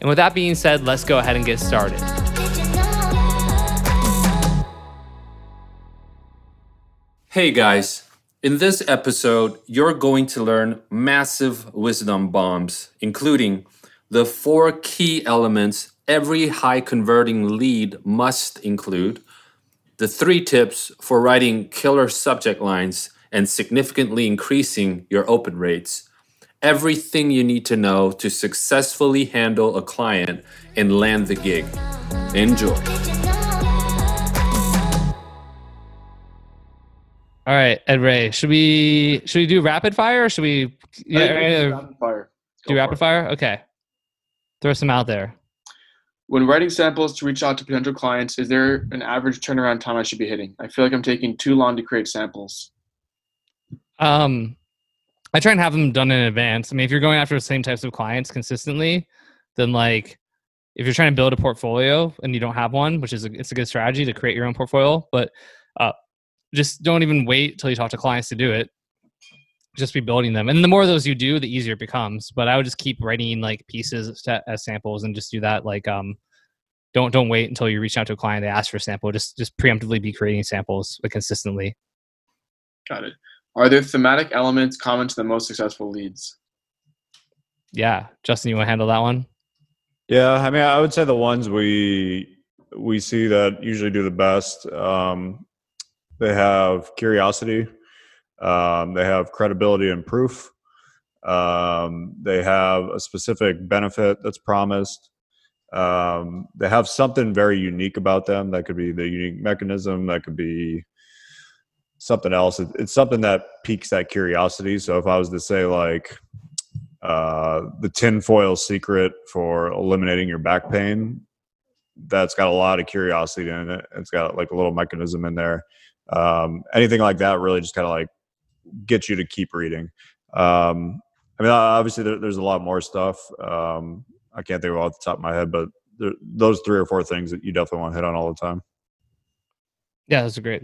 And with that being said, let's go ahead and get started. Hey guys, in this episode, you're going to learn massive wisdom bombs, including the four key elements every high converting lead must include, the three tips for writing killer subject lines and significantly increasing your open rates, everything you need to know to successfully handle a client and land the gig. Enjoy. All right, Ed Reay, should we should we do rapid fire or should we yeah, rapid fire. do rapid fire? Okay. Throw some out there. When writing samples to reach out to potential clients, is there an average turnaround time I should be hitting? I feel like I'm taking too long to create samples. Um, I try and have them done in advance. I mean, if you're going after the same types of clients consistently, then like if you're trying to build a portfolio and you don't have one, which is a, it's a good strategy to create your own portfolio, but uh, just don't even wait till you talk to clients to do it just be building them. And the more of those you do, the easier it becomes. But I would just keep writing like pieces to, as samples and just do that. Like, um, don't don't wait until you reach out to a client they ask for a sample. Just just preemptively be creating samples but consistently. Got it. Are there thematic elements common to the most successful leads? Yeah, Justin, you want to handle that one? Yeah, I mean, I would say the ones we we see that usually do the best. Um, they have curiosity um, they have credibility and proof. Um, they have a specific benefit that's promised. Um, they have something very unique about them. That could be the unique mechanism. That could be something else. It, it's something that piques that curiosity. So if I was to say like uh, the tinfoil secret for eliminating your back pain, that's got a lot of curiosity in it. It's got like a little mechanism in there. Um, anything like that really just kind of like gets you to keep reading. Um, I mean, obviously, there, there's a lot more stuff. Um, I can't think of off the top of my head, but there, those three or four things that you definitely want to hit on all the time. Yeah, that's are great.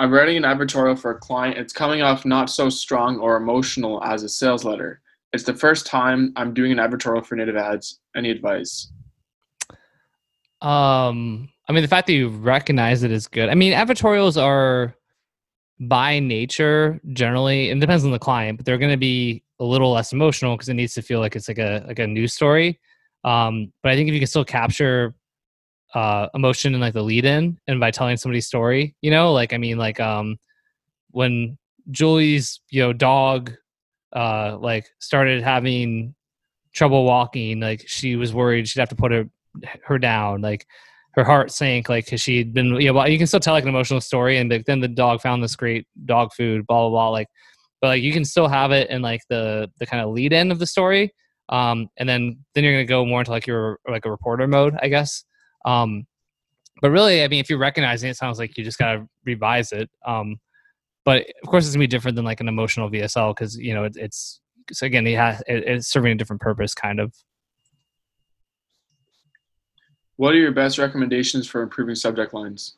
I'm writing an advertorial for a client. It's coming off not so strong or emotional as a sales letter. It's the first time I'm doing an advertorial for native ads. Any advice? Um, I mean, the fact that you recognize it is good. I mean, advertorials are by nature generally it depends on the client but they're going to be a little less emotional because it needs to feel like it's like a like a news story um but i think if you can still capture uh emotion in like the lead in and by telling somebody's story you know? Like i mean like um when julie's you know dog uh like started having trouble walking like she was worried she'd have to put her her down. Like her heart sank like because she'd been you know well, you can still tell like an emotional story and like, then the dog found this great dog food blah blah blah like but like you can still have it in like the the kind of lead in of the story um and then then you're gonna go more into like your like a reporter mode i guess um but really i mean if you're recognizing it, it sounds like you just gotta revise it um but of course it's gonna be different than like an emotional vsl because you know it, it's so again it has it, it's serving a different purpose kind of what are your best recommendations for improving subject lines?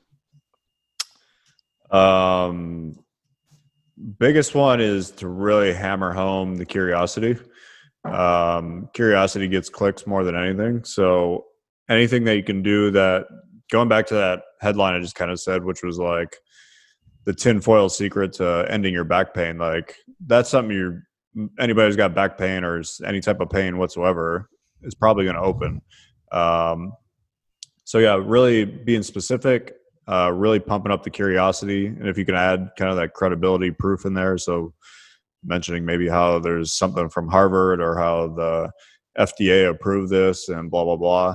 Um, biggest one is to really hammer home the curiosity. Um, curiosity gets clicks more than anything. So anything that you can do that, going back to that headline I just kind of said, which was like the tinfoil secret to ending your back pain. Like that's something you're anybody who's got back pain or any type of pain whatsoever is probably going to open. Um, so yeah, really being specific, uh, really pumping up the curiosity, and if you can add kind of that credibility proof in there, so mentioning maybe how there's something from Harvard or how the FDA approved this and blah blah blah.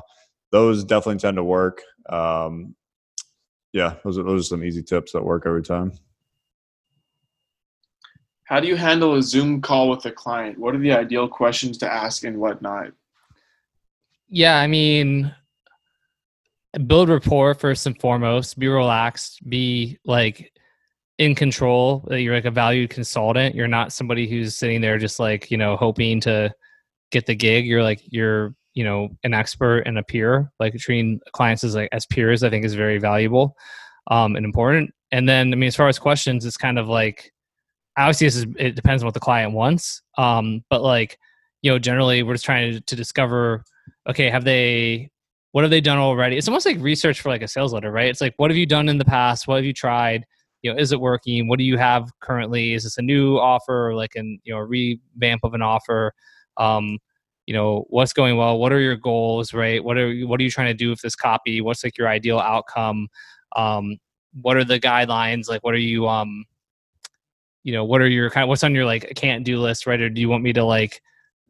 Those definitely tend to work. Um, yeah, those are, those are some easy tips that work every time. How do you handle a Zoom call with a client? What are the ideal questions to ask and whatnot? Yeah, I mean, build rapport first and foremost. Be relaxed. Be like in control. that You're like a valued consultant. You're not somebody who's sitting there just like you know hoping to get the gig. You're like you're you know an expert and a peer. Like treating clients as like as peers, I think is very valuable um, and important. And then I mean, as far as questions, it's kind of like obviously is it depends on what the client wants um, but like you know generally we're just trying to, to, discover okay have they what have they done already? It's almost like research for like a sales letter right? It's like what have you done in the past? What have you tried? You know is it working? What do you have currently? Is this a new offer or like an you know revamp of an offer? Um, you know what's going well what are your goals right? What are you, what are you trying to do with this copy? What's like your ideal outcome? Um, what are the guidelines? Like what are you um you know what are your kind of what's on your like can't do list right? Or do you want me to like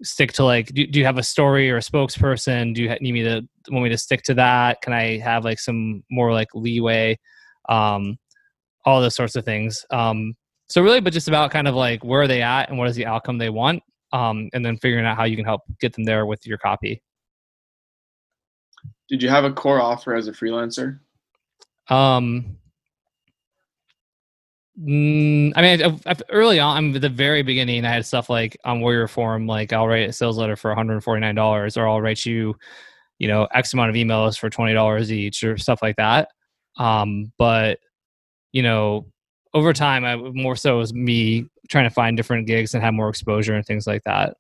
stick to like do, do you have a story or a spokesperson? Do you need me to want me to stick to that? Can i have like some more like leeway? Um all those sorts of things. Um so really but just about kind of like where are they at and what is the outcome they want um and then figuring out how you can help get them there with your copy did you have a core offer as a freelancer um Mm, I mean, I, I, early on, I'm the very beginning. I had stuff like on Warrior Forum, like I'll write a sales letter for 149 dollars, or I'll write you, you know, X amount of emails for twenty dollars each, or stuff like that. Um, but you know, over time, I more so was me trying to find different gigs and have more exposure and things like that.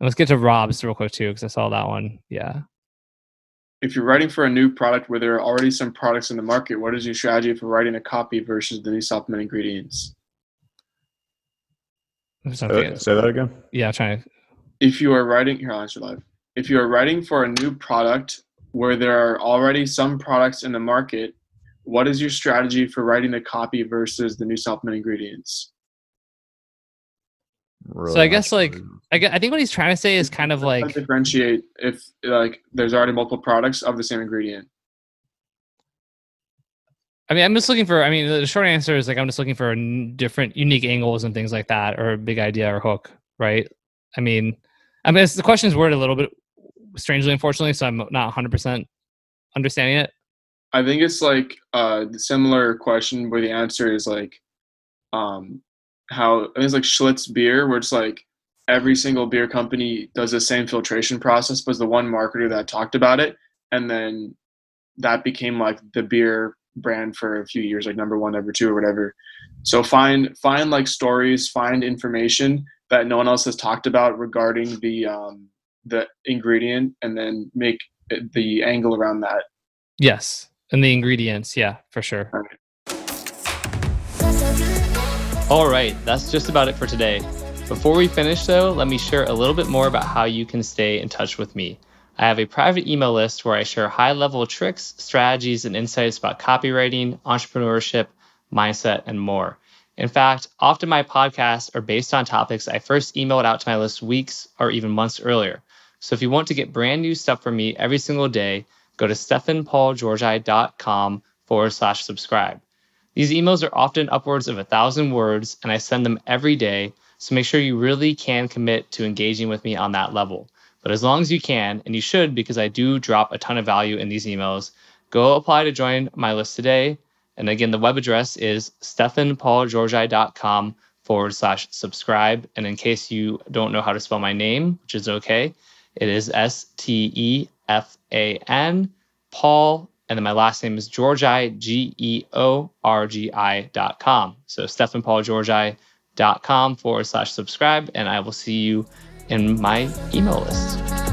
let's get to Rob's real quick too, because I saw that one. Yeah if you're writing for a new product where there are already some products in the market, what is your strategy for writing a copy versus the new supplement ingredients? Say, uh, say that again. Yeah, I'm trying to. If you are writing, here, I'll answer live. If you are writing for a new product where there are already some products in the market, what is your strategy for writing the copy versus the new supplement ingredients? Really so I guess like I, I think what he's trying to say is kind of like differentiate if like there's already multiple products of the same ingredient. I mean, I'm just looking for. I mean, the short answer is like I'm just looking for different, unique angles and things like that, or a big idea or hook, right? I mean, I mean, the question is worded a little bit strangely, unfortunately, so I'm not 100 percent understanding it. I think it's like a similar question where the answer is like, um, how it's like Schlitz beer, where it's like every single beer company does the same filtration process, but the one marketer that talked about it, and then that became like the beer brand for a few years, like number one, number two, or whatever. So find find like stories, find information that no one else has talked about regarding the um, the ingredient, and then make the angle around that. Yes, and the ingredients, yeah, for sure. All right, that's just about it for today. Before we finish, though, let me share a little bit more about how you can stay in touch with me. I have a private email list where I share high level tricks, strategies, and insights about copywriting, entrepreneurship, mindset, and more. In fact, often my podcasts are based on topics I first emailed out to my list weeks or even months earlier. So if you want to get brand new stuff from me every single day, go to stefanpaulgeorgi.com forward slash subscribe. These emails are often upwards of a thousand words, and I send them every day. So make sure you really can commit to engaging with me on that level. But as long as you can, and you should because I do drop a ton of value in these emails, go apply to join my list today. And again, the web address is stefanpaulgeorgi.com forward slash subscribe. And in case you don't know how to spell my name, which is okay, it is S T E F A N, Paul and then my last name is Georgi, G E O R G I dot com. So stefanpaulgeorgi dot com forward slash subscribe, and I will see you in my email list.